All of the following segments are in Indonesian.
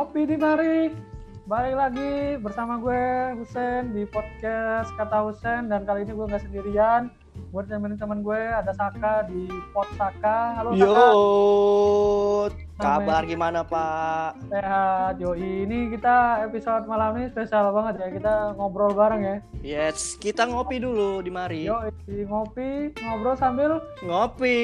Ngopi di mari. Balik lagi bersama gue Husen di podcast Kata Husen dan kali ini gue nggak sendirian. Buat teman-teman gue ada Saka di Pot Saka. Halo Saka. Yo, kabar gimana Pak? Sehat. Yo, ini kita episode malam ini spesial banget ya. Kita ngobrol bareng ya. Yes, kita ngopi dulu di mari. Yo, di ngopi, ngobrol sambil Ngopi.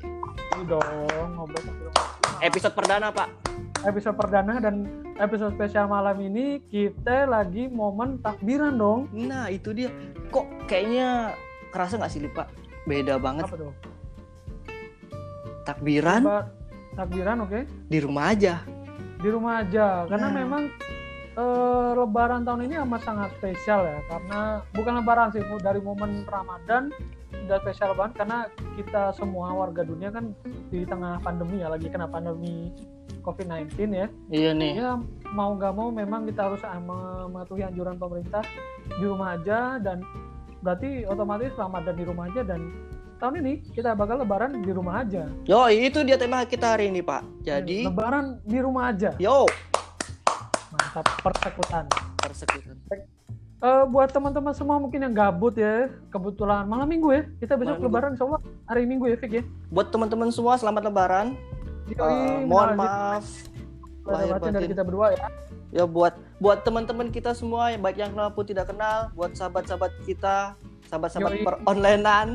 ini dong, ngobrol sambil ngopi. Episode perdana Pak. Episode perdana dan episode spesial malam ini kita lagi momen takbiran dong. Nah itu dia. Kok kayaknya kerasa nggak sih Pak? Beda banget. Apa tuh? Takbiran takbiran oke. di rumah aja. di rumah aja karena Nah. memang eh, lebaran tahun ini amat sangat spesial ya karena bukan lebaran sih dari momen Ramadan udah spesial banget karena kita semua warga dunia kan di tengah pandemi ya lagi kena pandemi COVID-19 ya Iya nih. ya mau nggak mau memang kita harus eh, mematuhi anjuran pemerintah di rumah aja dan berarti otomatis Ramadan di rumah aja dan tahun ini kita bakal lebaran di rumah aja Yo, itu dia tema kita hari ini Pak. Jadi, lebaran di rumah aja yo, mantap persekutan persekutan. Eh, buat teman-teman semua mungkin yang gabut ya, kebetulan malam minggu ya, kita besok Malam lebaran insya Allah hari minggu ya, Fik ya. Buat teman-teman semua selamat lebaran. Eh, mohon maaf lahir batin dari kita berdua ya. ya buat buat teman-teman kita semua yang baik yang kenal pun tidak kenal buat sahabat-sahabat kita sahabat-sahabat Yoi. per onlinean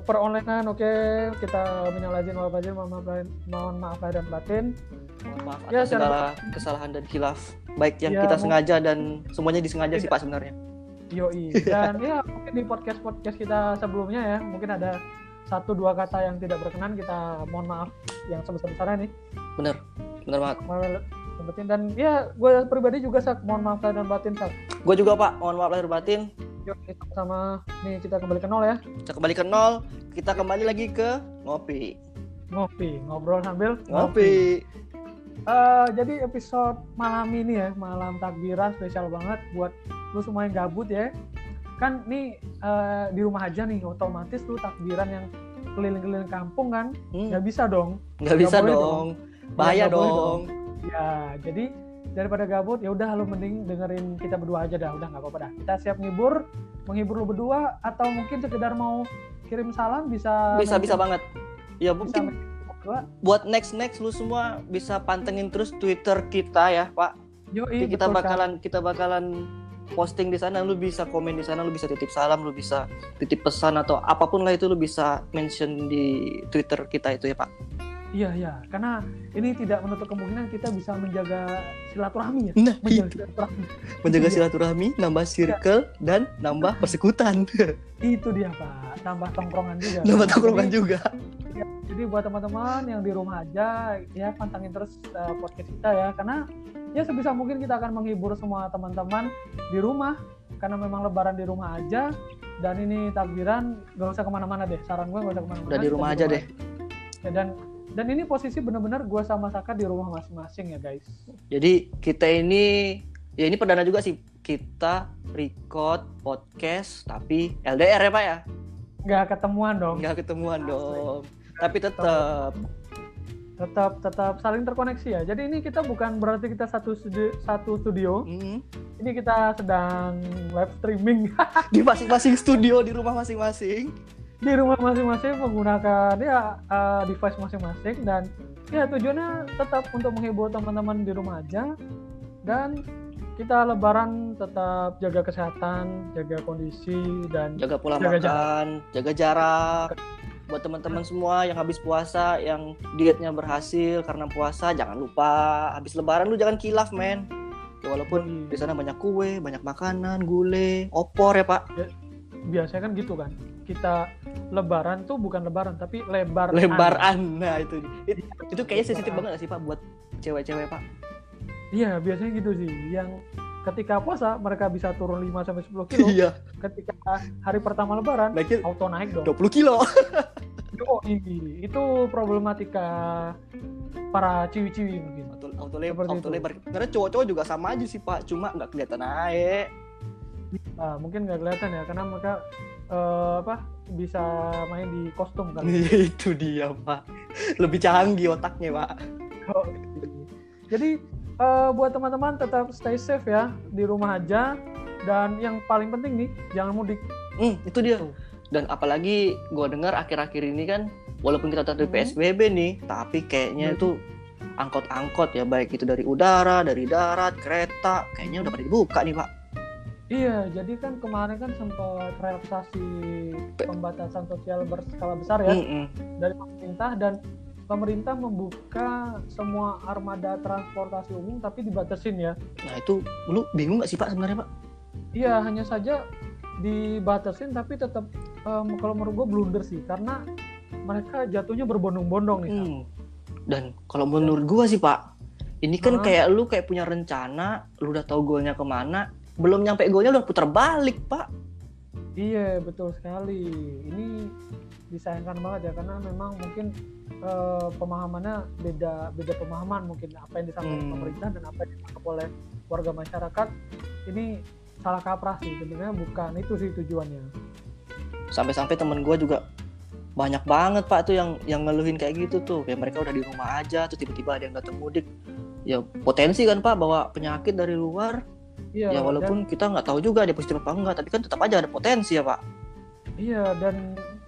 Per onlinean oke, kita minal aidin wal mohon maaf lahir- mohon maaf lahir dan batin. mohon maaf Ya, atas secara- segala kesalahan dan khilaf baik yang Ya, kita sengaja dan semuanya disengaja sih pak sebenarnya Yoi. Dan ya mungkin di podcast-podcast kita sebelumnya ya, mungkin ada satu dua kata yang tidak berkenan kita mohon maaf yang sebesar-besarnya nih. bener bener banget. Batin dan ya gue pribadi juga sak mohon maaf lahir dan batin sak. gue juga pak mohon maaf lahir batin. Yoi, sama nih kita kembali ke nol ya. kita kembali ke nol. Kita kembali lagi ke ngopi. Ngopi ngobrol sambil ngopi. Eh, jadi episode malam ini ya malam takbiran spesial banget buat lu semua yang gabut ya kan nih eh, di rumah aja nih otomatis lu takbiran yang keliling-keliling kampung kan Hmm, nggak bisa dong. Nggak bisa boleh dong. bahaya boleh dong. ya jadi daripada gabut ya udah lu mending dengerin kita berdua aja dah. Udah nggak apa-apa dah. Kita siap ngibur menghibur lu berdua atau mungkin sekedar mau kirim salam bisa bisa bisa banget. Ya bisa mungkin berdua buat next next lu semua bisa pantengin terus twitter kita ya pak. Yoi, kita betul, bakalan kita bakalan posting di sana lu bisa komen di sana lu bisa titip salam lu bisa titip pesan atau apa pun lah itu lu bisa mention di Twitter kita itu ya Pak. Iya iya, karena ini tidak menutup kemungkinan kita bisa menjaga silaturahmi ya. nah Menjaga itu. silaturahmi. menjaga Iya. silaturahmi nambah circle dan nambah persekutan Itu dia Pak, tambah tongkrongan juga. nambah tongkrongan Jadi- juga. Jadi buat teman-teman yang di rumah aja ya pantangin terus uh, podcast kita ya. Karena ya sebisa mungkin kita akan menghibur semua teman-teman di rumah karena memang lebaran di rumah aja dan ini takbiran gak usah ke mana-mana deh. Saran gue gak usah ke mana-mana. Udah di rumah aja deh. Ya, dan dan ini posisi benar-benar gue sama Saka di rumah masing-masing ya guys. Jadi kita ini ya ini perdana juga sih. Kita record podcast tapi LDR ya Pak ya? Nggak ketemuan dong. Nggak ketemuan Asli. dong. Tapi tetap tetap tetap saling terkoneksi ya. Jadi ini kita bukan berarti kita satu studio, satu studio. mm, Ini kita sedang live streaming di masing-masing studio di rumah masing-masing di rumah masing-masing menggunakan ya uh, device masing-masing dan ya tujuannya tetap untuk menghibur teman-teman di rumah aja dan kita lebaran tetap jaga kesehatan, jaga kondisi dan jaga pola Jaga makan, jaga jarak. Buat teman-teman semua yang habis puasa, yang dietnya berhasil karena puasa, jangan lupa habis lebaran lu jangan kilaf, men. Ya, walaupun di sana banyak kue, banyak makanan, gulai, opor ya, Pak. biasanya kan gitu kan. Kita lebaran tuh bukan lebaran tapi lebar Lebaran. Nah, itu itu, itu kayaknya sensitif banget gak sih, Pak, buat cewek-cewek, Pak? Iya, biasanya gitu sih. Yang ketika puasa mereka bisa turun 5 sampai 10 kilo. Iya. Ketika hari pertama lebaran Naikin auto naik dong. 20 kilo. Oh, ini itu problematika para ciwi-ciwi mungkin. Auto, auto lebar, auto itu. lebar. Karena cowok-cowok juga sama aja sih, Pak. Cuma nggak kelihatan naik. Ah, mungkin nggak kelihatan ya karena mereka eh, apa bisa main di kostum kali. itu dia, Pak. Lebih canggih otaknya, Pak. Oh, Jadi eh, buat teman-teman tetap stay safe ya di rumah aja dan yang paling penting nih jangan mudik. Hmm, itu dia. Dan apalagi gue dengar akhir-akhir ini kan, walaupun kita tetap di Hmm. PSBB nih, tapi kayaknya Hmm. itu angkot-angkot ya, baik itu dari udara, dari darat, kereta, kayaknya udah pada dibuka nih pak. Iya, jadi kan kemarin kan sempat relaksasi pembatasan sosial berskala besar ya Mm-mm. dari pemerintah dan pemerintah membuka semua armada transportasi umum tapi dibatasin ya. Nah itu, lu bingung nggak sih pak sebenarnya pak? Iya, hanya saja dibatasin tapi tetap em, kalau menurut gue blunder sih karena mereka jatuhnya berbondong-bondong nih. Hmm. Dan kalau menurut gua sih pak, ini kan Hah? kayak lu kayak punya rencana, lu udah tahu golnya ke mana, belum nyampe golnya udah putar balik pak. Iya, betul sekali. Ini disayangkan banget ya karena memang mungkin eh, pemahamannya beda beda pemahaman mungkin apa yang disampaikan Hmm. pemerintah dan apa yang ditangkap oleh warga masyarakat ini salah kaprah sih sebenarnya bukan itu sih tujuannya. Sampai-sampai temen gua juga banyak banget pak tuh yang yang ngeluhin kayak gitu tuh, kayak mereka udah di rumah aja, terus tiba-tiba ada yang datang mudik. Ya potensi kan pak bawa penyakit dari luar. Iya. ya walaupun kita nggak tahu juga dia positif apa enggak, tapi kan tetap aja ada potensi ya pak. dan, iya dan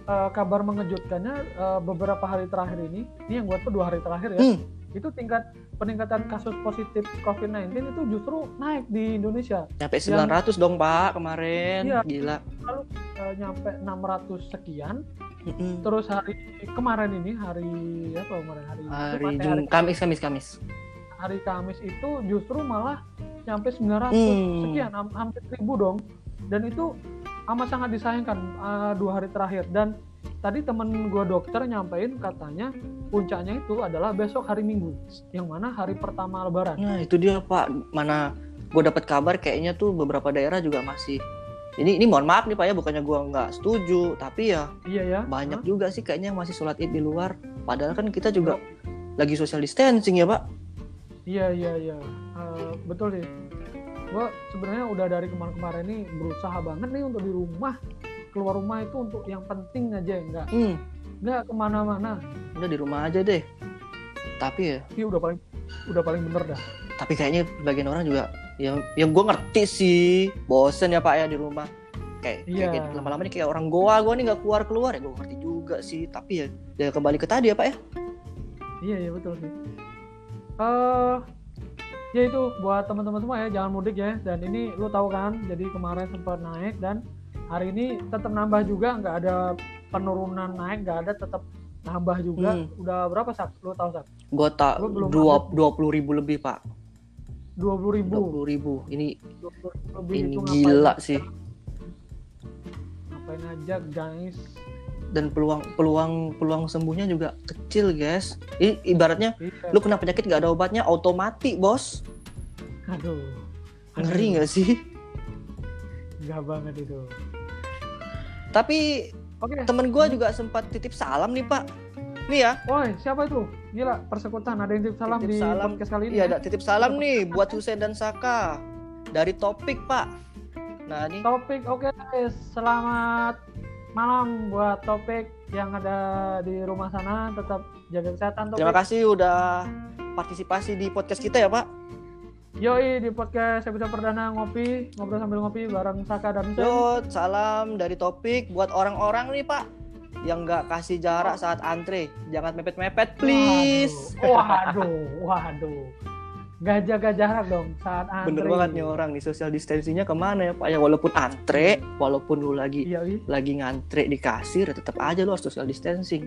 eh, kabar mengejutkannya eh, beberapa hari terakhir ini, ini yang buat tuh dua hari terakhir ya, Hmm. itu tingkat peningkatan kasus positif COVID-19 itu justru naik di Indonesia. Nyampe 900 dong pak kemarin, Iya. gila. Eh, nyampe 600 sekian Mm-mm. terus hari kemarin ini hari apa kemarin hari Hari Jumat, Jum, Kamis, Kamis, Kamis. hari Kamis itu justru malah nyampe 900 Hmm. sekian ham- hampir ribu dong. Dan itu amat sangat disayangkan eh, dua hari terakhir. Dan tadi temen gua dokter nyampein katanya puncaknya itu adalah besok hari Minggu yang mana hari pertama Lebaran. Nah itu dia pak, mana gue dapat kabar kayaknya tuh beberapa daerah juga masih ini ini mohon maaf nih pak ya bukannya gue nggak setuju tapi ya iya ya. banyak juga sih kayaknya yang masih sholat id di luar. Padahal kan kita juga lagi social distancing ya pak Iya iya iya Eh, betul sih. Gue sebenarnya udah dari kemarin-kemarin ini berusaha banget nih untuk di rumah keluar rumah itu untuk yang penting aja nggak hmm, nggak ke mana-mana. udah di rumah aja deh tapi ya Ini udah paling udah paling bener dah. tapi kayaknya bagian orang juga yang yang gue ngerti sih bosen ya pak ya di rumah kayak, Iya. kayak lama-lama nih kayak orang goa gue nih nggak keluar keluar ya gue ngerti juga sih tapi ya ya kembali ke tadi ya pak ya Iya iya betul sih. Eh ya itu buat teman-teman semua ya jangan mudik ya. Dan ini lu tahu kan jadi kemarin sempat naik dan hari ini tetap nambah juga nggak ada penurunan naik nggak ada tetap nambah juga. Hmm. udah berapa sak lu tahu sak gue tak dua dua puluh ribu lebih pak. dua puluh ribu. Dua puluh ribu. Ini lebih ini gila ngapain sih. Ngapain aja guys dan peluang peluang peluang sembuhnya juga kecil guys. I, ibaratnya Iya. lu kena penyakit gak ada obatnya otomati bos. Aduh. Ngeri nggak sih? Nggak banget itu. Tapi oke. temen gua juga sempat titip salam nih pak. Nih ya. Woi siapa itu? Gila persekutan ada yang titip salam Titip di salam. podcast kali ini iya ya? ada titip salam nih buat Husen dan Saka. Dari topik pak. Nah ini topik oke selamat malam buat topik yang ada di rumah sana tetap jaga kesehatan topik terima kasih udah partisipasi di podcast kita ya pak yoi di podcast episode perdana ngopi ngobrol sambil ngopi bareng Saka dan Sen Yo, salam dari topik buat orang-orang nih pak yang nggak kasih jarak saat antre. Jangan mepet-mepet, please. waduh waduh nggak jaga jarak dong saat antri Bener banget nih orang nih social distancingnya ke mana ya pak ya walaupun antre, walaupun lu lagi iya iya lagi ngantre di kasir, ya tetap aja lu harus social distancing.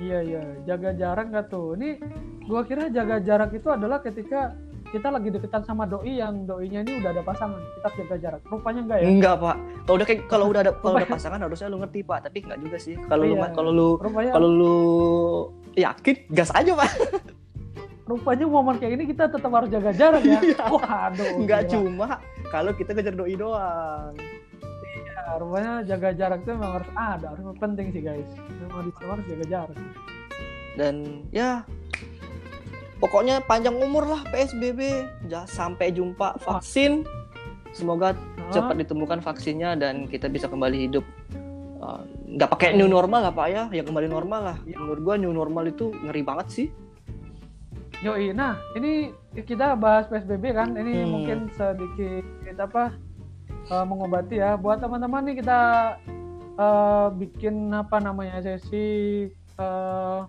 Iya iya, jaga jarak nggak tuh? Ini gua kira jaga jarak itu adalah ketika kita lagi deketan sama doi yang doinya ini udah ada pasangan, kita jaga jarak. Rupanya enggak ya? Enggak pak. Kalau udah kayak kalau udah ada kalau udah pasangan harusnya lu ngerti pak, tapi enggak juga sih. Kalau lu Iya. kalau lu Rupanya kalau lu yakin gas aja pak. rupanya momen kayak ini kita tetap harus jaga jarak ya. Iya. Waduh. Enggak gila. cuma kalau kita ngejar doi doang. Ya, rupanya jaga jarak itu memang harus ada, harus penting sih guys. Memang di harus jaga jarak. dan ya pokoknya panjang umur lah PSBB ja, sampai jumpa vaksin semoga Hah? cepat ditemukan vaksinnya dan kita bisa kembali hidup Uh, nggak pakai new normal lah pak ya yang kembali normal lah Iya. menurut gua new normal itu ngeri banget sih Yoi, nah ini kita bahas PSBB kan, ini Hmm. mungkin sedikit apa eh, mengobati ya. Buat teman-teman nih kita eh, bikin apa namanya sesi eh,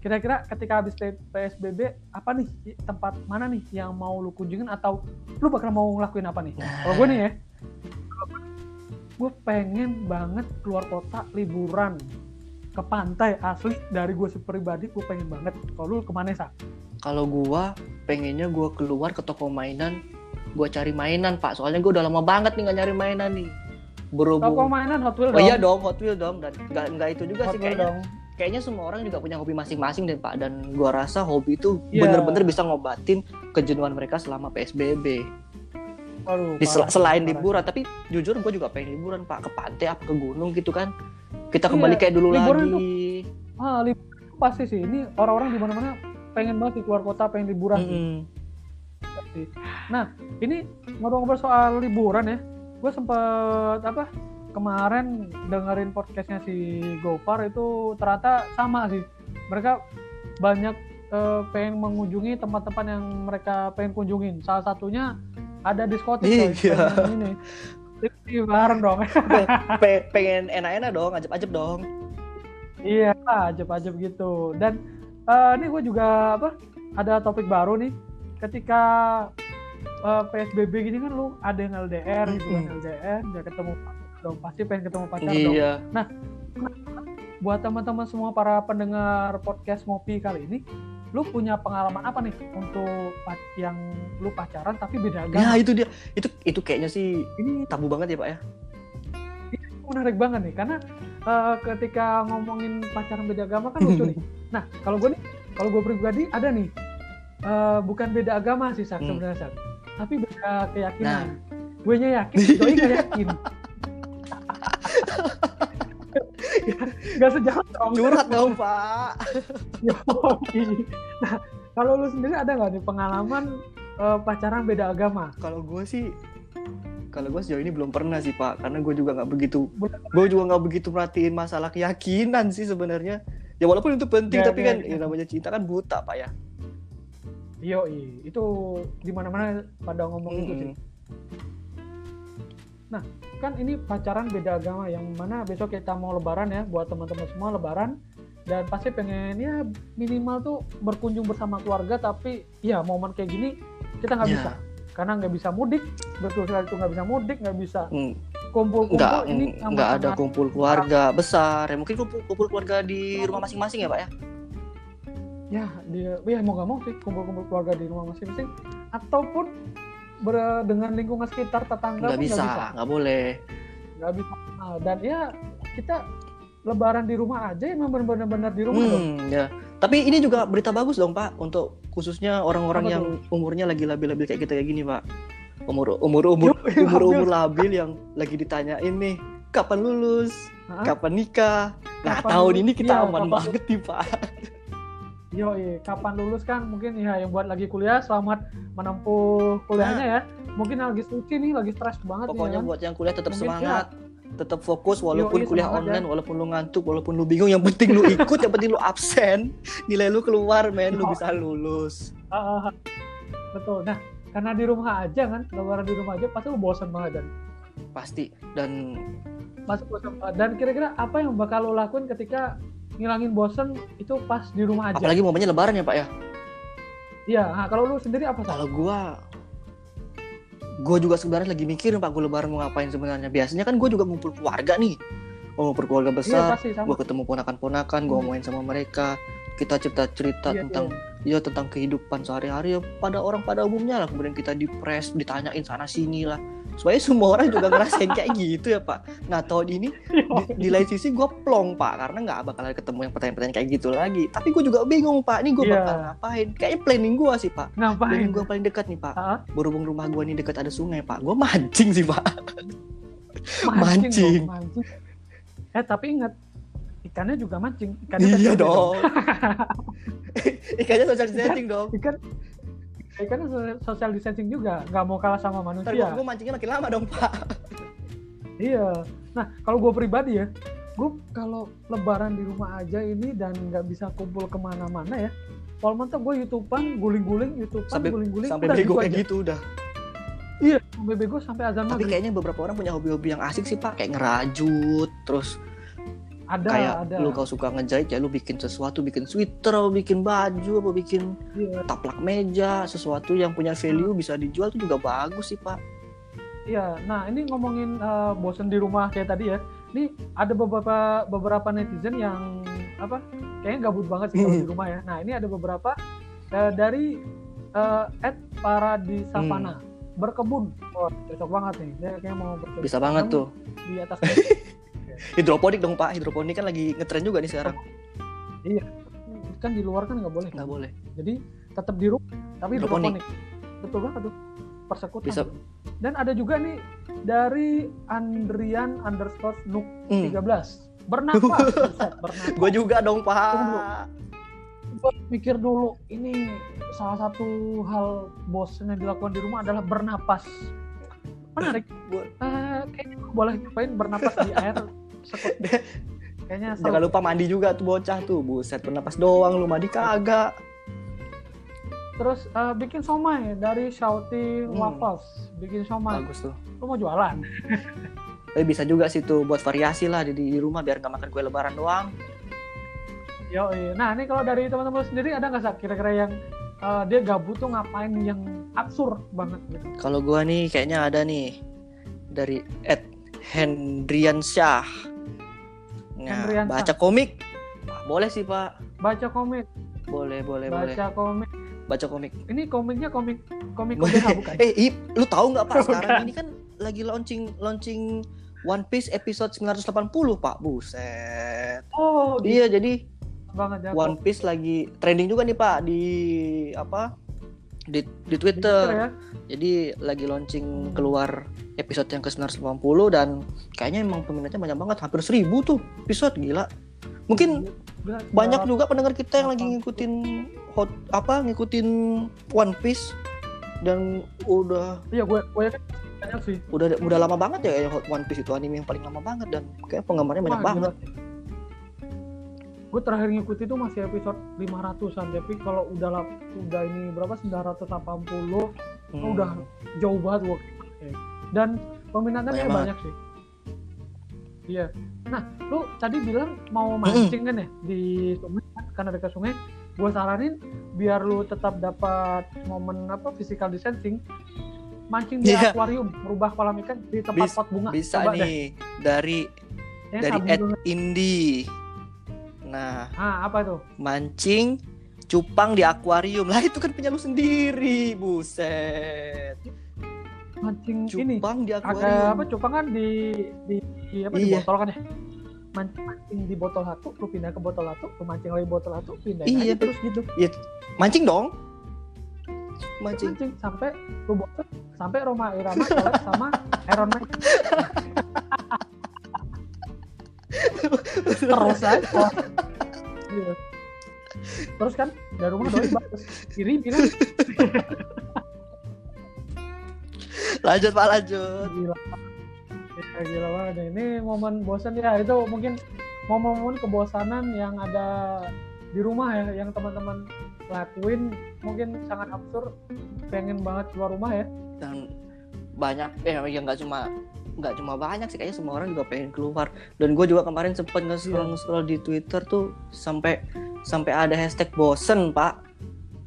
kira-kira ketika habis PSBB apa nih tempat mana nih yang mau lu kunjungin atau lu bakal mau ngelakuin apa nih? Kalau gue nih ya, gue pengen banget keluar kota liburan ke pantai asli dari gue pribadi gue pengen banget. Kalau lu ke mana sa? Kalau gua pengennya gua keluar ke toko mainan, gua cari mainan pak. Soalnya gua udah lama banget nih nggak nyari mainan nih. Toko Berhubung. mainan Hot Wheels Oh dong. iya dong, Hot Wheels dong. Dan nggak nggak itu juga Hot sih kayaknya. dong. Kayaknya semua orang juga punya hobi masing-masing deh pak. Dan gua rasa hobi itu Iya. bener-bener bisa ngobatin kejenuhan mereka selama PSBB. Waduh, Di sel- parah, selain parah. liburan, tapi jujur gua juga pengen liburan pak ke pantai apa ke gunung gitu kan. Kita kembali Iya, kayak dulu liburan lagi. Ah, liburan pasti sih. Ini orang-orang di mana-mana pengen banget keluar kota, pengen liburan. sih. Mm-mm. Pasti. Nah, ini ngobrol-ngobrol soal liburan ya. Gue sempet apa kemarin dengerin podcastnya si Gopar itu ternyata sama sih. Mereka banyak eh, pengen mengunjungi tempat-tempat yang mereka pengen kunjungin. Salah satunya ada diskotik. Iya. Ini. Ini bareng dong. Pe- pengen enak-enak dong, ajep-ajep dong. Iya, ajab-ajab gitu. Dan eh, ini gue juga apa? Ada topik baru nih. Ketika eh, PSBB gini kan lu ada yang LDR gitu kan. LDR nggak ketemu dong pasti pengen ketemu pacar dong. Iya. Buat teman-teman semua para pendengar podcast ngopi kali ini, lu punya pengalaman apa nih untuk yang lu pacaran tapi beda Ya agama? itu dia. Itu itu kayaknya sih Ini tabu banget ya pak ya. menarik banget nih karena eh, ketika ngomongin pacaran beda agama kan lucu nih. Nah kalau gue nih, kalau gue pribadi ada nih, eh, bukan beda agama sih Sak Hmm. sebenarnya Sak, tapi beda keyakinan. Nah. Gue nya yakin, doi yakin. Gak sejauh dong. Curhat dong pak. Yoi. Nah kalau lu sendiri ada nggak nih pengalaman eh, pacaran beda agama? Kalau gue sih, kalau gue sejauh ini belum pernah sih pak, karena gue juga nggak begitu, gue juga nggak begitu merhatiin masalah keyakinan sih sebenarnya. Ya walaupun itu penting, Ya, tapi ya, kan ya. ya namanya cinta kan buta pak ya. Yoi, itu di mana-mana pada ngomong itu sih. Mm-mm. Kan ini pacaran beda agama. Yang mana besok kita mau lebaran ya buat teman-teman semua lebaran. Dan pasti pengen ya minimal tuh berkunjung bersama keluarga tapi ya momen kayak gini kita nggak Ya. bisa. Karena nggak bisa mudik betul sekali itu nggak bisa mudik nggak bisa Mm, kumpul-kumpul. Nggak, ini nggak ada kumpul keluarga besar. Ya. Mungkin kumpul, kumpul keluarga di rumah masing-masing ya pak ya. ya dia ya mau nggak mau sih kumpul-kumpul keluarga di rumah masing-masing. Ataupun ber- dengan lingkungan sekitar tetangga Nggak bisa, nggak boleh. nggak bisa Nah, dan ya kita lebaran di rumah aja emang benar-benar di rumah dong Hmm, ya. Tapi ini juga berita bagus dong Pak untuk khususnya orang-orang yang umurnya lagi labil-labil kayak kita kayak gini Pak. Umur umur umur umur umur labil. yang lagi ditanyain nih kapan lulus, Hah? kapan nikah. Nah Kapan tahun lulus? ini kita Iya, aman kapan banget nih Pak. Yo, kapan lulus kan mungkin ya yang buat lagi kuliah selamat menempuh kuliahnya ya. Mungkin yang lagi suci nih, lagi stres banget Pokoknya nih ya kan. buat yang kuliah tetap Mungkin semangat, tetap fokus walaupun Yoi, kuliah ya. online, walaupun lu ngantuk, walaupun lu bingung, yang penting lu ikut, yang penting lu absen, nilai lu keluar men, lu Yo. bisa lulus. Ah, ah, ah. betul. Nah, karena di rumah aja kan, lebaran di rumah aja pasti lu bosan banget dan Pasti dan pasti bosan banget. Dan kira-kira apa yang bakal lo lakuin ketika ngilangin bosan itu pas di rumah aja? apalagi momennya lebaran ya Pak ya. Iya, nah, kalau lu sendiri apa? Kalau gua gua juga sebenarnya lagi mikirin Pak gua lebaran mau ngapain sebenarnya. Biasanya kan gua juga ngumpul keluarga nih. Oh, ngumpul keluarga Iya, besar. pasti sama. gua ketemu ponakan-ponakan, gua Hmm. main sama mereka. Kita cerita-cerita Iya, tentang ya tentang kehidupan sehari-hari ya pada orang pada umumnya lah. Kemudian kita di press, ditanyain sana sini lah. Supaya semua orang juga ngerasain kayak gitu ya Pak. Nah tahun ini di, di lain sisi gue plong Pak karena nggak bakal ketemu yang pertanyaan-pertanyaan kayak gitu lagi. Tapi gue juga bingung Pak. Ini gue Iya. bakal ngapain? Kayaknya planning gue sih Pak. Ngapain? Planning gue paling dekat nih Pak. Ah, Berhubung rumah gue ini dekat ada sungai Pak. Gue mancing sih Pak. mancing. Mancing. dong, mancing. Eh, tapi ingat ikannya juga mancing. Ikannya iya tetap dong. Ikannya social distancing dong. Ikan ikannya so- social distancing juga, nggak mau kalah sama Ntar manusia. gue mancingnya makin lama dong Pak. Iya. Nah, kalau gue pribadi ya, gue kalau lebaran di rumah aja ini dan nggak bisa kumpul ke mana-mana ya kalau mentok gue youtubean guling-guling youtubean Sampai- guling-guling sampai udah bego gitu kayak aja. gitu udah iya sampai bego sampai azan tapi maghrib kayaknya beberapa orang punya hobi-hobi yang asik sih pak kayak ngerajut terus ada kayak ada. lu kalau suka ngejahit ya lu bikin sesuatu bikin sweater apa bikin baju apa bikin Iya, taplak meja sesuatu yang punya value bisa dijual itu juga bagus sih pak. Iya nah ini ngomongin eh, bosen di rumah kayak tadi ya. Ini ada beberapa beberapa netizen yang apa kayaknya gabut banget sih kalau di rumah ya. Nah ini ada beberapa eh, dari eh, Ed Paradi Savana berkebun. Wah, cocok banget nih. Dia kayaknya mau bercocok bisa banget tuh. di atas hidroponik dong pak. Hidroponik kan lagi ngetren juga nih sekarang. Kan di luar kan nggak boleh. Nggak boleh. Jadi tetap di rumah tapi Hidroponik. hidroponik. Betul banget tuh. Persekutan Bisa. dan ada juga nih dari Andrian underscore Nuk hmm. 13 bernapas. Bernapas. Gue juga dong pak. Gua mikir dulu ini salah satu hal bosen yang dilakukan di rumah adalah bernapas. Menarik. Eh, kayaknya boleh nyobain bernapas di air sekut kayaknya jangan lupa mandi juga tuh bocah tuh. Buset bernapas doang lu mandi kagak. Terus eh, bikin somai dari Shouting Hmm. Waffles. Bikin somai. Bagus tuh. Lu mau jualan? Tapi bisa juga sih tuh buat variasi lah di, di rumah biar nggak makan kue lebaran doang. Yo, nah ini kalau dari teman-teman sendiri ada nggak Sak, kira-kira yang eh, dia gabut tuh ngapain yang absurd banget gitu? Kalau gua nih kayaknya ada nih. Dari Ed Hendrian Syah nah, baca komik. Ah, boleh sih pak. Baca komik. Boleh boleh boleh. baca komik. Baca komik. Ini komiknya komik komik. OBH bukan? Eh Ip, lu tahu nggak pak? Bukan. sekarang ini kan lagi launching launching One Piece episode 980 pak. Buset. Oh di iya jadi banget ya One Piece lagi trending juga nih Pak di apa di di Twitter Twitter. ya Jadi lagi launching keluar episode yang ke-980 dan kayaknya emang peminatnya banyak banget, hampir 1000 tuh episode gila. Mungkin Gila, banyak gila. juga pendengar kita yang lagi ngikutin hot apa ngikutin One Piece dan udah iya gue gue banyak sih udah udah lama banget ya One Piece itu anime yang paling lama banget dan kayak penggemarnya banyak Wah, banget. gila. Gue terakhir ngikuti itu masih episode 500an tapi kalau udah udah ini berapa? 980 Hmm. udah jauh banget gue dan peminatnya Banyak sih. Iya. Nah lu tadi bilang mau mancing kan ya? Di sungai kan karena dekat sungai. Gue saranin biar lu tetap dapat momen apa physical distancing mancing di Iya. akuarium merubah kolam ikan di tempat Bis- pot bunga. Bisa Coba deh. nih dari Kayaknya dari Ed dulu. Nah, ah apa tuh mancing cupang di akuarium. Lah itu kan punya lu sendiri, buset. mancing ini Cupang di agak akuarium. apa cupang kan di di, di apa di Iya. botol kan ya mancing, mancing di botol satu lu pindah ke botol satu lu mancing lagi botol satu pindah Iya, aja terus gitu Mancing dong. Mancing. mancing sampai lu bosan sampai Roma Irama sama Iron Man terus aja. Iya. terus kan dari rumah doi bagus kiri bilang Lanjut Pak, lanjut. gila. Ya, gila banget. Ini momen bosan ya. Itu mungkin momen-momen kebosanan yang ada di rumah ya yang teman-teman lakuin mungkin sangat absurd. Pengen banget keluar rumah ya. Dan banyak eh ya nggak cuma nggak cuma banyak sih kayaknya semua orang juga pengen keluar dan gue juga kemarin sempet Iya. nge-scroll nge-scroll di Twitter tuh sampai sampai ada hashtag bosen pak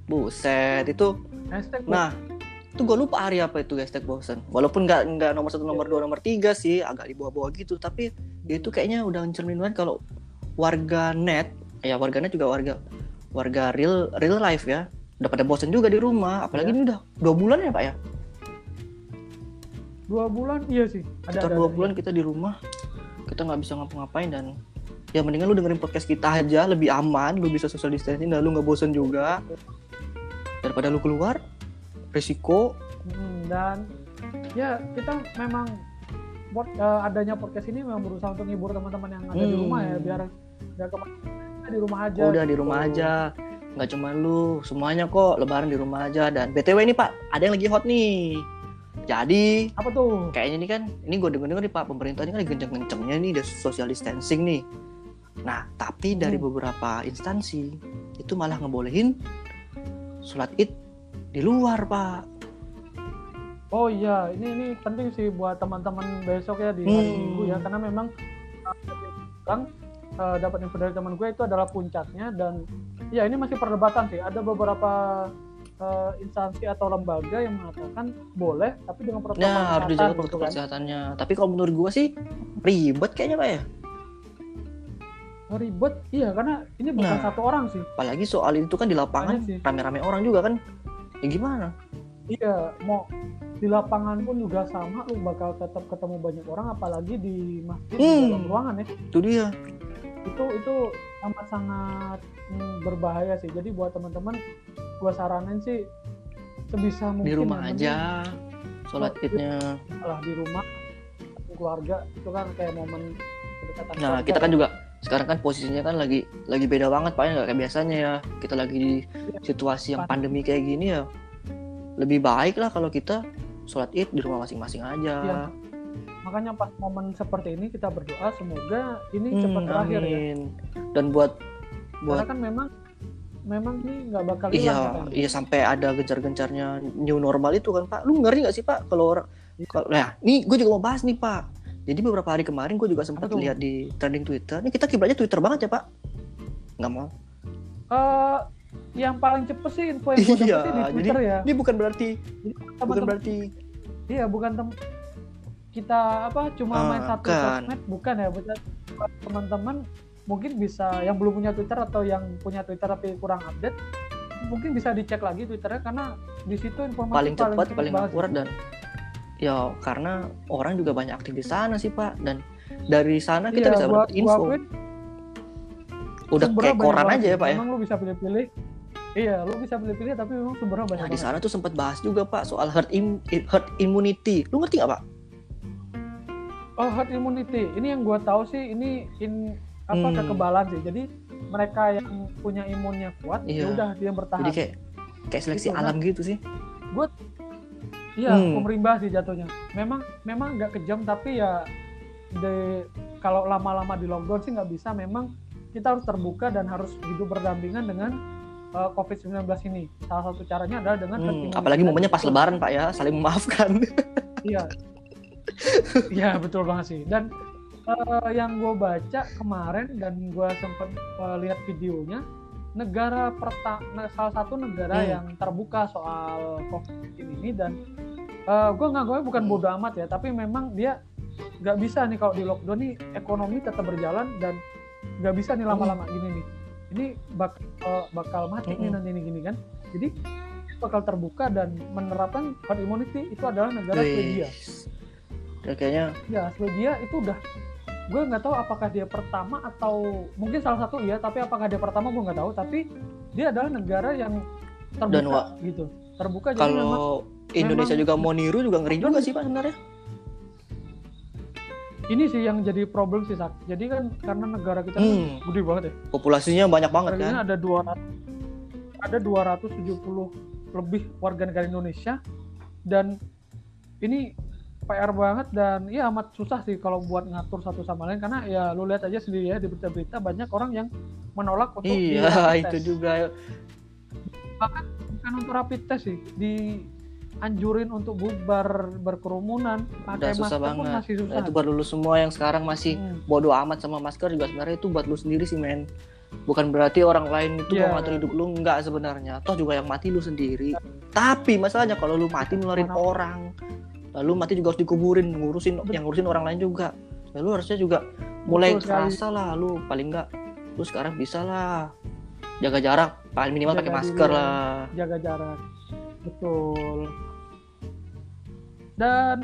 buset itu hashtag Nah, itu gue lupa hari apa itu hashtag bosen. Walaupun nggak nggak nomor satu, nomor dua, nomor tiga sih, agak di bawah-bawah gitu. Tapi itu kayaknya udah mencerminkan banget kalau warga net, ya warga net juga warga warga real real life ya, udah pada bosen juga di rumah. Apalagi Ya. ini udah dua bulan ya pak ya. Dua bulan iya sih ada Sekitar ada, dua ada. bulan kita di rumah, kita nggak bisa ngapa-ngapain dan ya mendingan lu dengerin podcast kita aja lebih aman, lu bisa social distancing dan lu nggak bosen juga daripada lu keluar resiko Hmm, dan ya kita memang buat eh, adanya podcast ini memang berusaha untuk menghibur teman-teman yang ada di Hmm. rumah ya biar biar ke mana di rumah aja udah di gitu. rumah aja nggak cuma lu semuanya kok lebaran di rumah aja dan btw ini pak ada yang lagi hot nih Jadi Apa tuh? kayaknya ini kan ini gue denger denger nih pak pemerintah ini kan lagi kenceng-kencengnya nih ada social distancing nih nah tapi dari Hmm. beberapa instansi itu malah ngebolehin sholat id di luar pak Oh iya, ini ini penting sih buat teman-teman besok ya di hari Hmm. Minggu ya, karena memang kan dapat info dari teman gue itu adalah puncaknya dan ya ini masih perdebatan sih. Ada beberapa eh, instansi atau lembaga yang mengatakan boleh, tapi dengan protokol nah harus kesehatan dijaga gitu protokol kan. kesehatannya tapi kalau menurut gue sih ribet kayaknya pak ya Ribet, iya karena ini bukan Nah. satu orang sih. apalagi soal itu kan di lapangan rame-rame orang juga kan ya gimana Iya, mau di lapangan pun juga sama, lu bakal tetap ketemu banyak orang, apalagi di masjid di Hmm. dalam ruangan ya. itu dia itu itu amat sangat berbahaya sih jadi buat teman-teman gua saranin sih sebisa mungkin di rumah ya, aja sholat idnya lah di rumah keluarga itu kan kayak momen kedekatan Nah, keluarga. kita kan juga sekarang kan posisinya kan lagi lagi beda banget pak ya nggak kayak biasanya ya. Kita lagi di situasi yang pandemi kayak gini ya. Lebih baik lah kalau kita sholat id di rumah masing-masing aja. Iya. makanya pas momen seperti ini kita berdoa semoga ini Hmm, cepat berakhir ya. Dan buat karena buat kan memang memang ini nggak bakal hilang iya katanya. iya sampai ada gencar-gencarnya new normal itu kan pak. Lu ngeri nggak sih pak kalau orang Iya. kalau nah nih gue juga mau bahas nih pak. Jadi beberapa hari kemarin gue juga sempat lihat di trending Twitter. Ini kita kiblatnya Twitter banget ya pak. Nggak mau. Eh, yang paling cepet sih info yang Iya, di Twitter ya Ini bukan berarti bukan teman-teman berarti Iya, bukan tem kita apa cuma Ah, main satu bukan. sosmed, bukan ya, buat teman-teman mungkin bisa yang belum punya Twitter atau yang punya Twitter tapi kurang update, mungkin bisa dicek lagi Twitternya karena di situ informasi paling cepat paling sih. akurat dan ya karena orang juga banyak aktif di sana sih pak. Dan dari sana kita Iya, bisa dapat gua info. akuin udah kayak koran aja ya pak ya? Memang lu bisa pilih-pilih. Iya, lu bisa pilih-pilih tapi memang sumbernya banyak nah di sana tuh sempat bahas juga pak soal herd im- herd immunity. Lu ngerti nggak pak? Oh, herd immunity. Ini yang gua tahu sih ini in apa Hmm. kekebalan sih. Jadi mereka yang punya imunnya kuat, Iya. ya udah dia bertahan. jadi kayak kayak seleksi Gitu, kan? alam gitu sih Iya, Hmm. hukum rimba sih jatuhnya. Memang memang nggak kejam tapi ya de kalau lama-lama di lockdown sih nggak bisa. Memang kita harus terbuka dan harus hidup berdampingan dengan uh, COVID-19 ini. Salah satu caranya adalah dengan Hmm, apalagi momennya pas lebaran pak ya saling memaafkan Iya. Iya betul banget sih. Dan uh, yang gue baca kemarin dan gue sempat uh, lihat videonya, negara pertama salah satu negara Hmm. yang terbuka soal COVID ini dan uh, gue nggak gue bukan Hmm. bodoh amat ya, tapi memang dia nggak bisa nih kalau di lockdown nih ekonomi tetap berjalan dan nggak bisa nih lama-lama gini nih. Ini bak, uh, bakal mati nih Hmm. nanti nih gini kan. Jadi bakal terbuka dan menerapkan herd immunity itu adalah negara Swedia. Ya, kayaknya Ya, Swedia itu udah gue nggak tahu apakah dia pertama atau mungkin salah satu iya, tapi apakah dia pertama gue nggak tahu. Tapi dia adalah negara yang terbuka Dan gitu, terbuka jadi memang kalau Indonesia memang- juga mau niru juga ngeri juga sih pak sebenarnya ini sih yang jadi problem sih sak. Jadi kan karena negara kita kan Hmm. gede banget ya. populasinya banyak banget kan ada 200 ada 270 lebih warga negara Indonesia dan ini PR banget dan ya amat susah sih kalau buat ngatur satu sama lain karena ya lu lihat aja sendiri ya di berita-berita banyak orang yang menolak untuk iya itu test. juga bukan untuk rapid test sih dianjurin untuk bubar berkerumunan pakai Udah susah masker pun banget. masih susah Nah, itu buat lu semua yang sekarang masih Hmm. bodoh amat sama masker juga sebenarnya itu buat lu sendiri sih men bukan berarti orang lain itu Iya. mau ngatur hidup lu enggak sebenarnya toh juga yang mati lu sendiri tapi masalahnya kalau lu mati nularin orang lalu mati juga harus dikuburin ngurusin Betul. yang ngurusin orang lain juga ya, lu harusnya juga mulai Betul kerasa lah lu paling enggak lu sekarang bisa lah jaga jarak paling minimal Jaga pakai masker ya. lah jaga jarak betul dan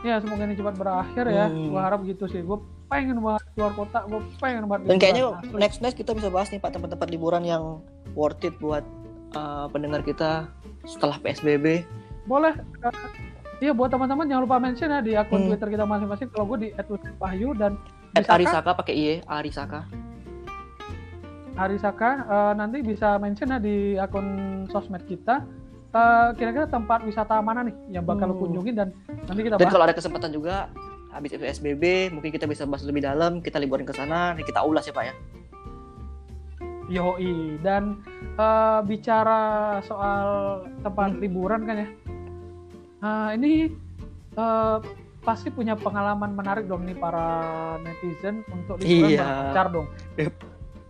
ya semoga ini cepat berakhir ya Hmm. gua harap gitu sih gue pengen banget keluar kota gue pengen banget dan kayaknya. Asli. next next kita bisa bahas nih pak tempat-tempat liburan yang worth it buat uh, pendengar kita setelah PSBB boleh eh, iya buat teman-teman jangan lupa mention ya di akun Hmm. twitter kita masing-masing kalau gue di @wahyu dan At Bisakah? Arisaka pakai IE, Arisaka. Arisaka eh, nanti bisa mention ya di akun sosmed kita eh, kira-kira tempat wisata mana nih yang bakal Hmm. kunjungin dan nanti kita Dan bahas. kalau ada kesempatan juga habis PSBB mungkin kita bisa bahas lebih dalam, kita liburan ke sana, nih kita ulas ya Pak ya. Yoi dan eh, bicara soal tempat Hmm. liburan kan ya. Nah, ini eh, pasti punya pengalaman menarik dong nih para netizen untuk liburan Iya. pacar dong.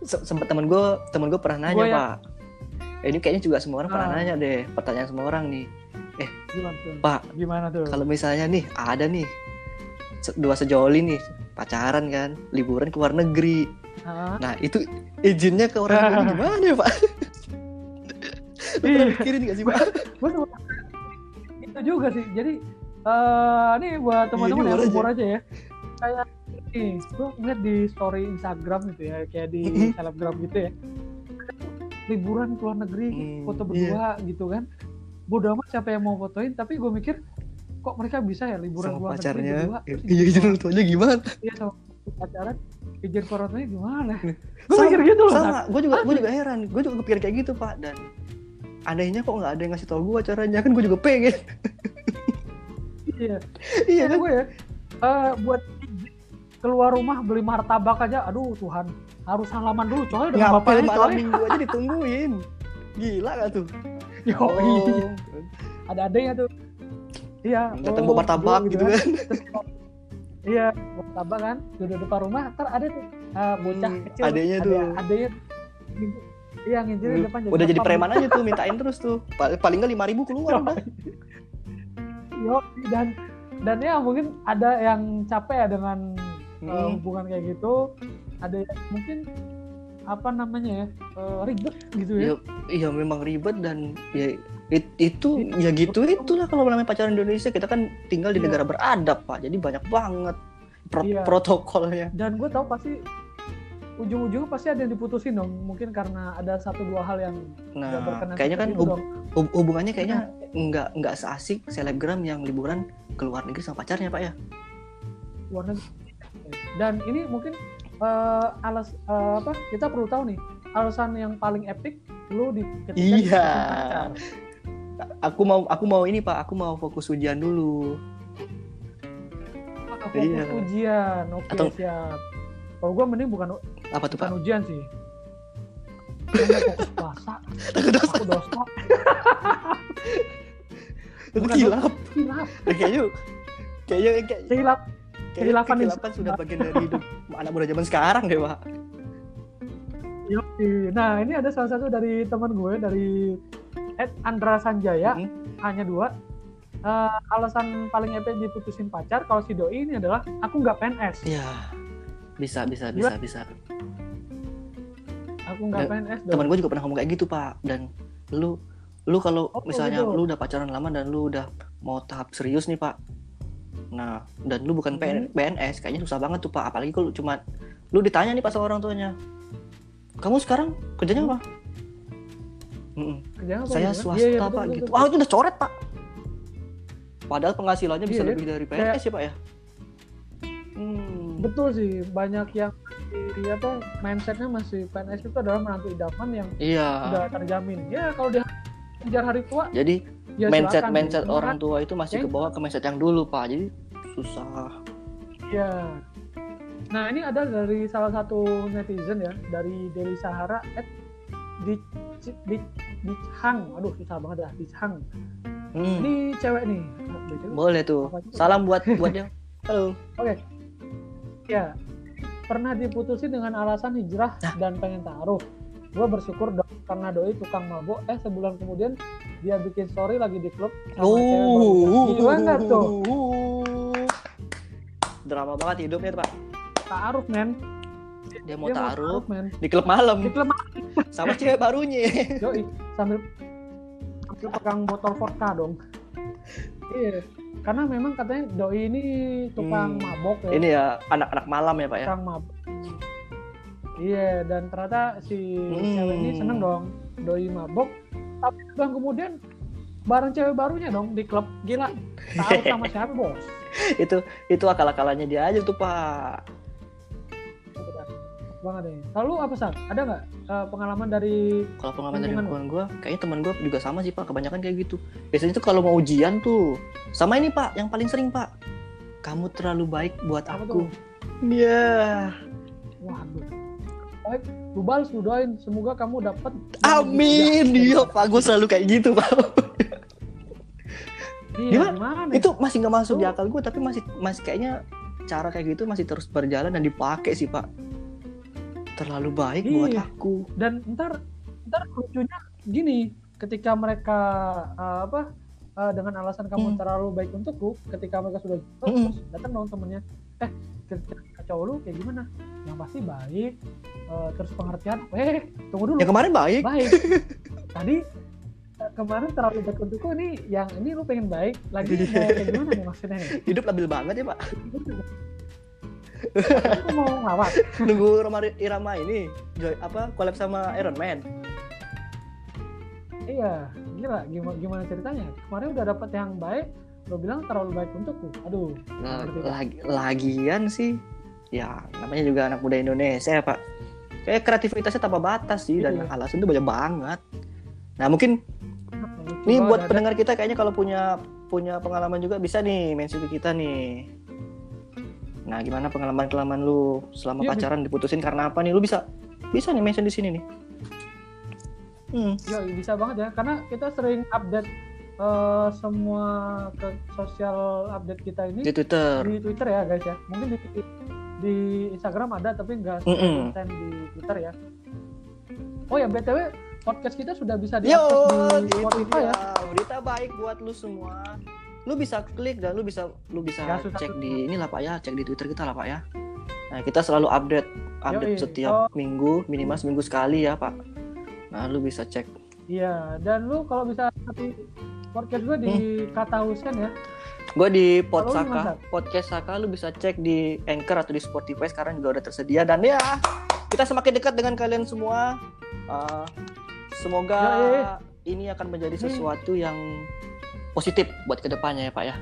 Se- Sempet temen gue, temen gue pernah nanya Gua ya- Pak. Eh, ini kayaknya juga semua orang pernah Ah. nanya deh, pertanyaan semua orang nih. Gimana tuh? Pak, Gimana tuh? kalau misalnya nih ada nih dua sejoli nih pacaran kan, liburan ke luar negeri. Nah itu izinnya ke orang tuanya gimana ya Pak? Lu Iya. mikirin gak sih Pak? Itu juga sih. Jadi eh ini buat teman-teman Iya, yang jujur umur aja ya. Kayak nih, gue ngeliat di story Instagram gitu ya, kayak di selebgram gitu ya. Liburan ke luar negeri, Hmm, foto iya. berdua gitu kan. Bodoh amat siapa yang mau fotoin, tapi gue mikir kok mereka bisa ya liburan sama luar negeri pacarnya. berdua. Iya izin orang tuanya gimana? Iya sama pacaran, izin fotonya gimana? Nih, Gue mikir gitu loh. Sama, gue juga gue juga heran, gue juga kepikir kayak gitu Pak dan anehnya kok nggak ada yang ngasih tau gue caranya kan gue juga pengen. Iya. iya kan? gue ya eh, buat keluar rumah beli martabak aja aduh Tuhan harus salaman dulu coy dengan bapaknya malam coy minggu aja ditungguin. Gila gak tuh? Yo, Oh, ada adanya tuh iya datang oh, martabak dulu gitu kan. Kalau- iya martabak kan duduk depan rumah ntar ada tuh eh, bocah Hmm, kecil adenya ada- tuh. adanya iya nginjil di depan Udah jadi preman aja tuh, mintain terus tuh. Pa- Paling nggak lima ribu keluar udah. Yo, dan dan ya mungkin ada yang capek ya dengan uh, Hmm. hubungan kayak gitu ada yang mungkin apa namanya ya uh, ribet gitu ya Iya, iya memang ribet dan ya it- itu ya gitu itulah kalau namanya pacaran Indonesia kita kan tinggal di Iya. negara beradab pak jadi banyak banget pro- Iya. protokolnya dan gue tahu pasti ujung-ujungnya pasti ada yang diputusin dong. Mungkin karena ada satu dua hal yang nah berkenan kayaknya kan hub- hub- hubungannya kayaknya nggak nggak seasik selebgram yang liburan ke luar negeri sama pacarnya pak ya? Luar negeri. Dan ini mungkin uh, alas uh, apa kita perlu tahu nih alasan yang paling epic lu di ketika Iya. pacar. aku mau aku mau ini pak. Aku mau fokus ujian dulu. Fokus Iya. ujian? Oke Atau- siap kalau gue mending bukan apa tuh pak? bukan ujian sih. Takut dosa. Aku dosa. Takut Bukan kilap. hilaf kayaknya kayaknya kayak hilaf Kayaknya Kehilapan kehilapan sudah bagian dari hidup anak muda zaman sekarang deh, Pak. Yoi. Nah ini ada salah satu dari teman gue dari Ed Andra Sanjaya. Mm. hanya dua. Eh, alasan paling epic diputusin pacar kalau si doi ini adalah aku nggak PNS, Iya. Bisa, bisa, bisa, bisa. aku nggak PNS dong. Temen gue juga pernah ngomong kayak gitu, Pak. Dan lu lu kalau Oh, misalnya gitu. lu udah pacaran lama dan lu udah mau tahap serius nih, Pak. Nah, dan lu bukan PN- Hmm. PNS, kayaknya susah banget tuh, Pak. Apalagi kalau cuma lu ditanya nih pas sama orang tuanya. Kamu sekarang kerjanya apa? Mm-mm. Kerjaan apa Saya gitu swasta, Iya, iya, Pak, betul, gitu. betul, Wah, itu udah coret, Pak. Padahal penghasilannya bisa Iya, lebih dari PNS ya, Pak ya? Hmm. Betul sih, banyak yang di apa mindsetnya masih PNS itu adalah menantu idaman yang Iya. udah terjamin. Ya kalau dia kejar hari tua, Jadi ya mindset silakan. mindset orang tua itu masih Kayaknya- kebawa ke mindset yang dulu pak jadi susah Iya. Nah ini ada dari salah satu netizen ya dari Deli Sahara at di di di Hang. Aduh susah banget dah di Hang. hmm, Ini cewek nih. Ah, cewek. boleh tuh salam buat buat dia halo Ya. Pernah diputusin dengan alasan hijrah Nah. dan pengen taruh. Gue bersyukur dong karena doi tukang mabok. Eh sebulan kemudian dia bikin story lagi di klub sama cewek baru. Gimana tuh? drama banget hidupnya tuh, pak Taruh men. dia mau taruh di klub malam Di klub sama cewek barunya Yoi, sambil sambil pegang botol vodka dong. Iya, karena memang katanya doi ini tukang Hmm. mabok ya, ini ya anak-anak malam ya pak ya tukang mabok. Iya, dan ternyata si Hmm. cewek ini seneng dong doi mabok. Tapi bang kemudian bareng cewek barunya dong di klub gila. Tahu sama siapa bos? itu itu akal-akalannya dia aja tuh pak banget nih. Lalu apa sih? Ada nggak uh, pengalaman dari kalau pengalaman dari lingkungan gue, kayaknya teman gue juga sama sih pak. Kebanyakan kayak gitu. Biasanya tuh kalau mau ujian tuh, sama ini pak, yang paling sering pak. Kamu terlalu baik buat apa aku. Iya. Waduh. Baik, lu balas, lu doain. Semoga kamu dapat. Amin. Iya pak, gue selalu kayak gitu pak. Iya, Gimana? Itu masih nggak masuk di Tuh. akal gue, tapi masih masih kayaknya cara kayak gitu masih terus berjalan dan dipakai sih pak. Terlalu baik buat Iya. aku. dan ntar ntar lucunya gini ketika mereka uh, apa uh, dengan alasan kamu Hmm. terlalu baik untukku ketika mereka sudah oh, Mm-mm. terus datang dong temennya eh ketika cowok lu kayak gimana yang pasti baik uh, terus pengertian eh tunggu dulu Yang kemarin baik. baik tadi kemarin terlalu baik untukku ini yang ini lu pengen baik lagi mau kayak gimana nih maksudnya nih Hidup labil banget ya pak. Aku mau ngawat. Nunggu Roma Irama ini joy, apa collab sama Iron Man. iya gila gimana gimana ceritanya? Kemarin udah dapet yang baik lo bilang terlalu baik untukku. Aduh Nah, lagi, lagian sih. Ya namanya juga anak muda Indonesia ya pak. Kayak kreativitasnya tanpa batas sih dan Iya. alasan tuh banyak banget. Nah mungkin nih banget buat pendengar kita kayaknya kalau punya punya pengalaman juga bisa nih mention kita nih nah gimana pengalaman pengalaman lu selama Iya, pacaran diputusin karena apa nih lu bisa bisa nih mention di sini nih hmm. Ya bisa banget ya, karena kita sering update eh, semua ke sosial update kita ini di Twitter di Twitter ya guys ya. Mungkin di di Instagram ada tapi nggak Mm-mm. konten di Twitter ya. Oh ya btw podcast kita sudah bisa Yo, diakses di Spotify ya. dia. Berita baik buat lu semua. Lu bisa klik dan lu bisa lu bisa susah cek susah. di ini lah Pak ya, cek di Twitter kita lah Pak ya. Nah, kita selalu update update Yoi. setiap Oh. minggu, minimal seminggu sekali ya, Pak. Nah, lu bisa cek. Iya, dan lu kalau bisa di podcast gue di Kata House kan ya. Gue di Podsaka, podcast Saka lu bisa cek di Anchor atau di Spotify sekarang juga udah tersedia dan ya kita semakin dekat dengan kalian semua. Uh, semoga Yoi. ini akan menjadi Ini- sesuatu yang positif buat ke depannya ya Pak ya.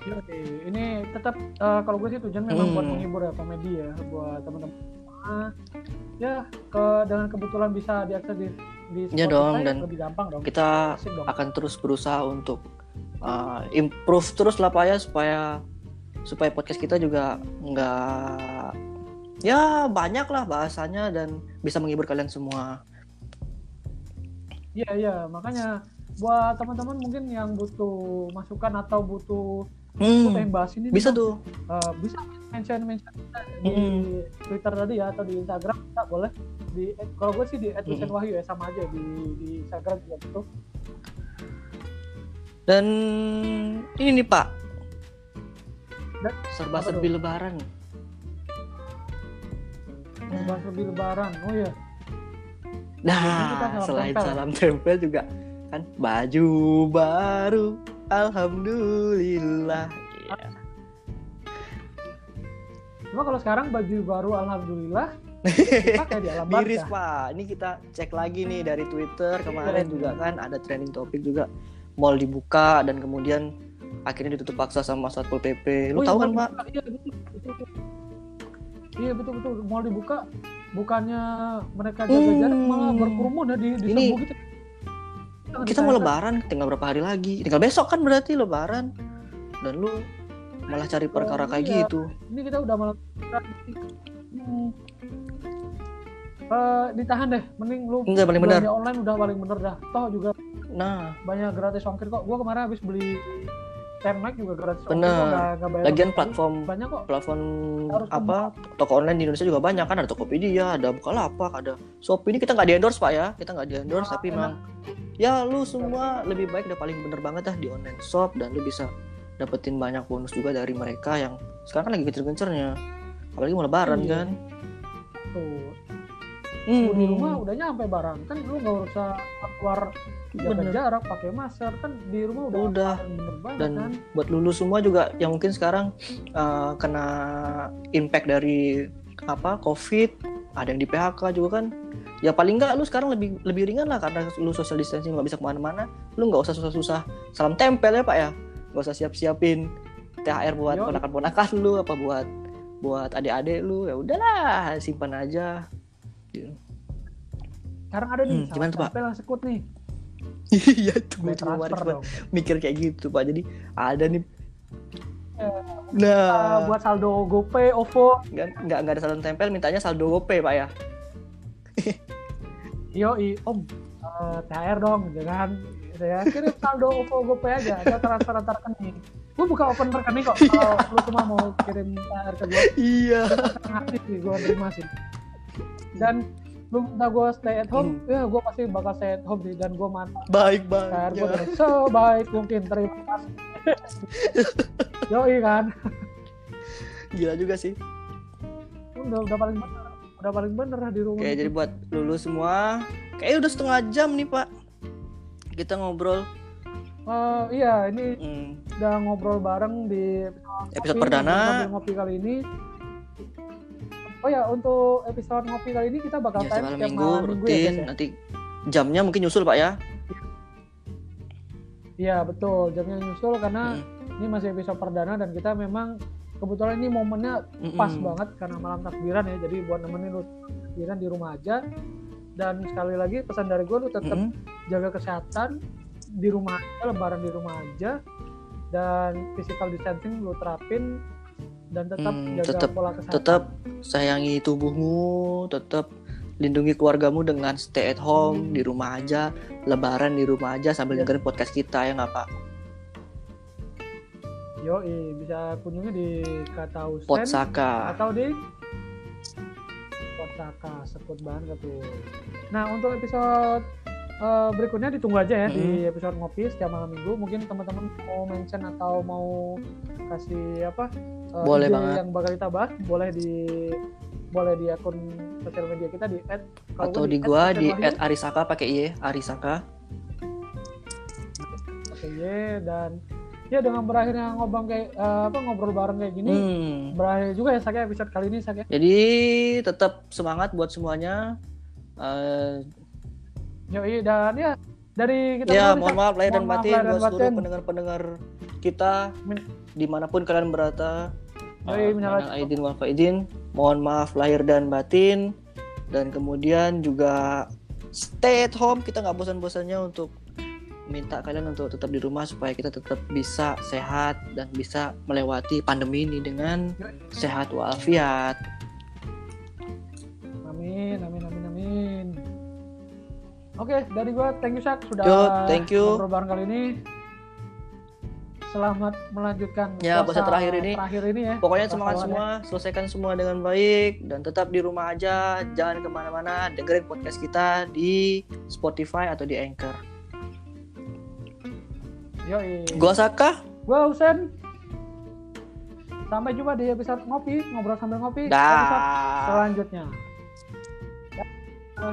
Yoi, ini tetap eh, kalau gue sih tujuan memang Hmm. buat menghibur ya komedi ya buat teman-teman semua. ya ke dengan kebetulan bisa diakses di di Iya dong, dan lebih gampang dong kita dong. akan terus berusaha untuk uh, improve terus lah pak ya supaya supaya podcast kita juga nggak ya banyak lah bahasanya dan bisa menghibur kalian semua Iya iya makanya buat teman-teman mungkin yang butuh masukan atau butuh Hmm, pengen bahas ini bisa tuh. Eh, bisa mention mention kita di Mm-mm. Twitter tadi ya atau di Instagram kita boleh. Di kalau gue sih di. @dosen Wahyu ya sama aja di di Instagram juga gitu. Dan ini nih pak. Dan- serba serbi lebaran. Mau bahas lebih lebaran oh iya. Kita nah salam selain salam tempel juga kan baju baru alhamdulillah Iya. cuma kalau sekarang baju baru alhamdulillah pakai di alam Miris pak, ini kita cek lagi nih dari Twitter kemarin Iya. juga kan ada trending topik juga mall dibuka dan kemudian akhirnya ditutup paksa sama satpol pp. Lu Oh, tahu iya, kan pak? Iya betul, betul, betul. Iya betul betul. Mall dibuka, bukannya mereka jaga Hmm. jarak malah berkerumun ya di di Ini- gitu. Jangan Kita mau lebaran, tinggal berapa hari lagi? Tinggal besok kan berarti lebaran. Dan lu malah cari perkara kayak iya. gitu. Ini kita udah malam. Hmm. Eh, ditahan deh, mending lu Enggak paling belanja online udah paling bener dah. Toh juga Nah, banyak gratis ongkir kok. Gua kemarin habis beli Tenmac juga gratis ongkir Bener. bayar lagian ongkir. platform banyak kok. platform Harus apa toko online di Indonesia juga banyak kan ada Tokopedia, ada Bukalapak, ada Shopee ini kita nggak di endorse pak ya, kita nggak di endorse Ah, tapi enak. memang ya lu semua lebih baik udah paling bener banget dah di online shop dan lu bisa dapetin banyak bonus juga dari mereka yang sekarang kan lagi gencer-gencernya apalagi mau lebaran Iya. kan Tuh, Hmm, Lu di rumah udah nyampe barang kan lu nggak usah keluar jaga Bener. jarak pakai masker kan di rumah udah Udah. banget dan kan buat lulu semua juga yang mungkin sekarang uh, kena impact dari apa covid ada yang di PHK juga kan ya paling nggak lu sekarang lebih lebih ringan lah karena lu social distancing nggak bisa ke mana-mana. Lu nggak usah susah-susah salam tempel ya pak ya. Nggak usah siap-siapin THR buat ponakan-ponakan lu apa buat buat adik-adik lu. Ya udahlah simpan aja. Gitu. Sekarang ada nih, Hmm, gimana tuh, Pak? Tempel sekut nih. iya tuh Gue cuma mikir kayak gitu pak. Jadi ada nih. Eh, nah. buat saldo GoPay, OVO, nggak nggak nggak ada saldo tempel mintanya saldo gopay pak ya yoi, om, eh, THR dong, jangan gitu ya. Kirim saldo OVO GoPay aja, atau transfer antar rekening. Gue buka open rekening kok, kalau lu semua mau kirim THR ke gue, iya ngasih sih, gue terima sih. Dan lu minta gue stay at home, Hmm. ya gue pasti bakal stay at home sih, dan gue mantap. baik THR gue banget sebaik mungkin, terima kasih. yoi kan, gila juga sih udah, udah paling bener, udah paling bener lah di rumah. Oke, jadi buat lulu semua, kayaknya udah setengah jam nih Pak. Kita ngobrol Eh, iya, ini hmm, udah ngobrol bareng di episode ngopi, perdana. ngopi kali ini. Oh ya, untuk episode ngopi kali ini kita bakal Ya, tayang malam minggu malam minggu ya, rutin. guys ya. Nanti jamnya mungkin nyusul Pak ya. Iya betul, jamnya nyusul karena Hmm. ini masih episode perdana dan kita memang kebetulan ini momennya pas Mm-mm. banget karena malam takbiran ya. Jadi buat nemenin lu takbiran di rumah aja. Dan sekali lagi pesan dari gue lu tetap Mm-mm. jaga kesehatan di rumah aja, lebaran di rumah aja dan physical distancing lu terapin dan tetap Hmm, jaga tetap- pola kesehatan. Tetap sayangi tubuhmu, tetap lindungi keluargamu dengan stay at home di rumah aja, lebaran di rumah aja sambil dengerin podcast kita ya nggak Pak? Yoi, bisa kunjungi di Kata Usen Potsaka. atau di Potsaka, sebut banget tuh. Nah, untuk episode eh, berikutnya ditunggu aja ya di episode ngopi setiap malam minggu. Mungkin teman-teman mau mention atau mau kasih apa? eh, Boleh banget. yang bakal kita bahas, boleh di boleh di akun sosial media kita di at, Atau gua di gua di Wahyu, @arisaka pakai y, arisaka. pakai Y, dan ya dengan berakhirnya ngobrol kayak eh, apa ngobrol bareng kayak gini Hmm. berakhir juga ya Sak ya episode kali ini Sak ya Jadi tetap semangat buat semuanya. Yoi dan ya dari kita ya mohon maaf lahir dan batin buat seluruh batin. pendengar-pendengar kita Min- di mana pun kalian berada. Yoi, minal aidin wal faizin. Mohon maaf lahir dan batin. Dan kemudian juga stay at home. Kita nggak bosan-bosannya untuk minta kalian untuk tetap di rumah supaya kita tetap bisa sehat dan bisa melewati pandemi ini dengan sehat walafiat. Amin, amin, amin, amin. Oke, dari gua thank you Sak sudah Yo, thank you. ngobrol bareng kali ini. Selamat melanjutkan Ya, puasa terakhir ini. Terakhir ini ya. Pokoknya semangat lawan ya. semua, selesaikan semua dengan baik dan tetap di rumah aja, jangan ke mana-mana, dengerin podcast kita di Spotify atau di Anchor. Yoi. Gua Saka. Gua Husen. Sampai jumpa di episode ngopi, ngobrol sambil ngopi. Dah. Selanjutnya. Da.